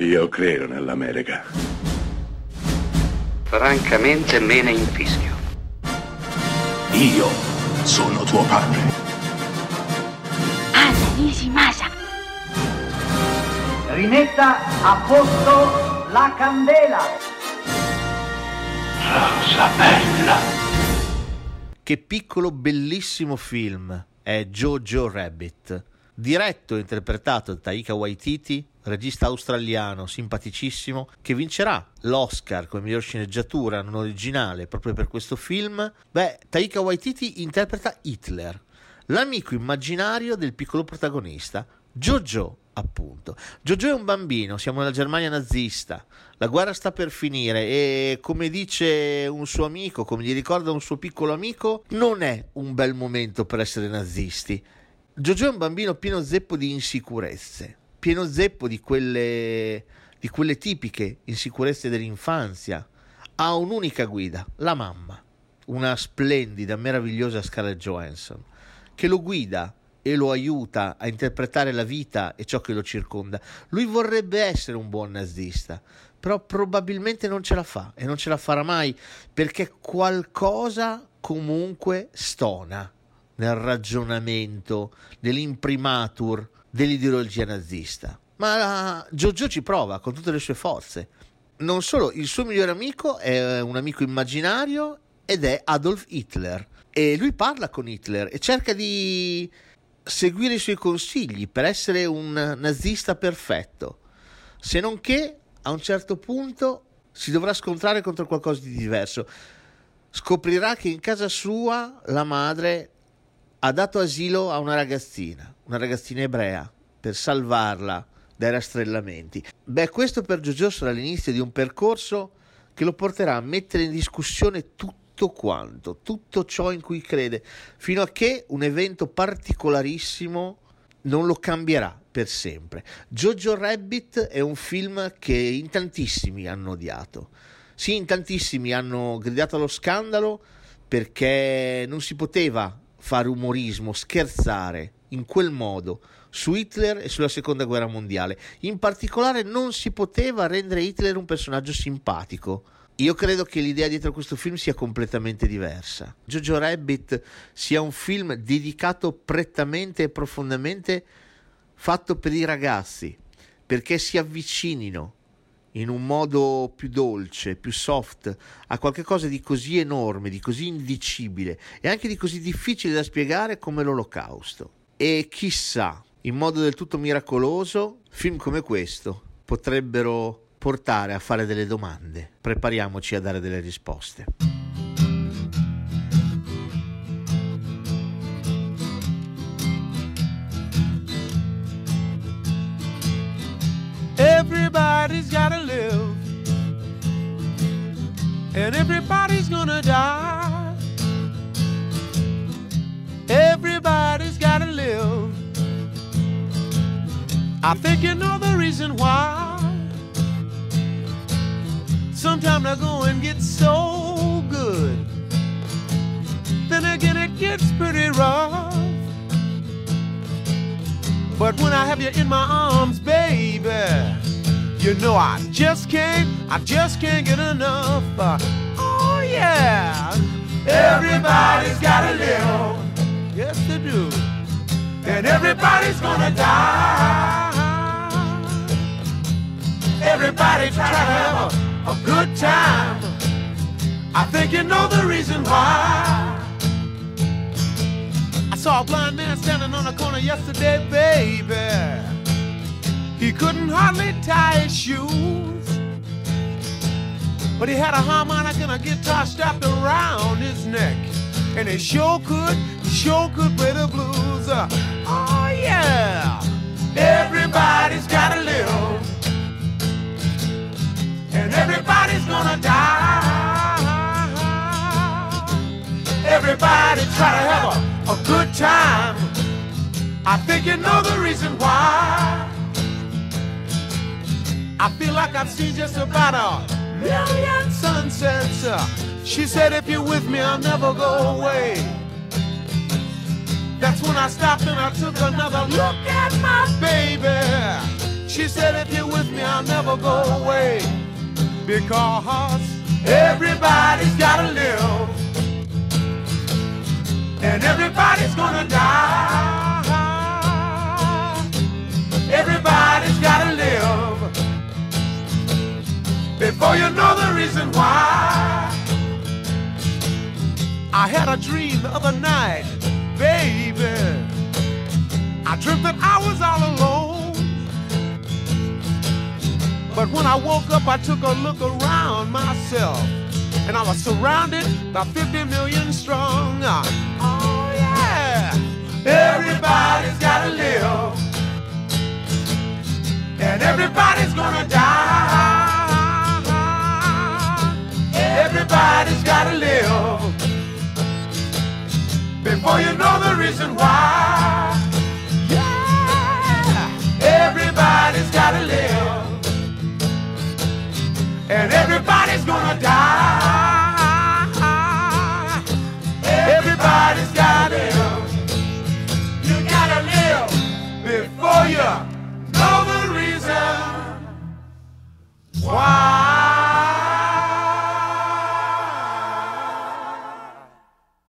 Io credo nell'America. Francamente me ne infischio. Io sono tuo padre. Anna Nishimasa. Rimetta a posto la candela. Rosa bella. Che piccolo bellissimo film è Jojo Rabbit, diretto e interpretato da Taika Waititi, regista australiano simpaticissimo, che vincerà l'Oscar come miglior sceneggiatura non originale proprio per questo film. Beh, Taika Waititi interpreta Hitler, l'amico immaginario del piccolo protagonista, Jojo appunto. Jojo è un bambino, siamo nella Germania nazista, la guerra sta per finire e come dice un suo amico, come gli ricorda un suo piccolo amico, non è un bel momento per essere nazisti. Jojo è un bambino pieno zeppo di insicurezze, pieno zeppo di quelle, di quelle tipiche insicurezze dell'infanzia. Ha un'unica guida, la mamma, una splendida, meravigliosa Scarlett Johansson, che lo guida e lo aiuta a interpretare la vita e ciò che lo circonda. Lui vorrebbe essere un buon nazista, però probabilmente non ce la fa e non ce la farà mai perché qualcosa comunque stona nel ragionamento, nell'imprimatur dell'ideologia nazista. Ma Giorgio ci prova con tutte le sue forze. Non solo, il suo migliore amico è un amico immaginario ed è Adolf Hitler. E lui parla con Hitler e cerca di seguire i suoi consigli per essere un nazista perfetto, se non che a un certo punto si dovrà scontrare contro qualcosa di diverso. Scoprirà che in casa sua la madre ha dato asilo a una ragazzina, una ragazzina ebrea, per salvarla dai rastrellamenti. Beh, questo per Giorgio sarà l'inizio di un percorso che lo porterà a mettere in discussione tutto quanto, tutto ciò in cui crede, fino a che un evento particolarissimo non lo cambierà per sempre. Jojo Rabbit è un film che in tantissimi hanno odiato. Sì, in tantissimi hanno gridato allo scandalo perché non si poteva fare umorismo, scherzare in quel modo su Hitler e sulla seconda guerra mondiale. In particolare non si poteva rendere Hitler un personaggio simpatico io credo che l'idea dietro questo film sia completamente diversa. Jojo Rabbit sia un film dedicato prettamente e profondamente fatto per i ragazzi, perché si avvicinino in un modo più dolce, più soft, a qualcosa di così enorme, di così indicibile e anche di così difficile da spiegare come l'Olocausto. E chissà, in modo del tutto miracoloso, film come questo potrebbero portare a fare delle domande. Prepariamoci a dare delle risposte. Everybody's gotta and everybody's gonna die. Everybody's gotta live. I think you know the reason why. Sometimes I go and get so good. Then again, it gets pretty rough. But when I have you in my arms, baby, you know I just can't, I just can't get enough. Uh, oh yeah, everybody's gotta live. Yes, they do. And everybody's gonna die. Everybody try to have a a good time. I think you know the reason why. I saw a blind man standing on a corner yesterday, baby. He couldn't hardly tie his shoes. But he had a harmonica and a guitar strapped around his neck. And he sure could, sure could play the blues. Uh, oh yeah, everybody's gotta live and everybody's gonna die. Everybody try to have a, a good time. I think you know the reason why. I feel like I've seen just about a million sunsets. She said, if you're with me, I'll never go away. That's when I stopped and I took another look at my baby. she said, if you're with me, I'll never go away. Because everybody's gotta live. And everybody's gonna die. Had a dream the other night, baby. I dreamt that I was all alone. But when I woke up, I took a look around myself. And I was surrounded by 50 million strong. Oh, yeah. Everybody's gotta live. And everybody's gonna die. Reason why. Yeah. Everybody's gotta live. And everybody's gonna die. Everybody's gotta live. You gotta live before you know the reason why.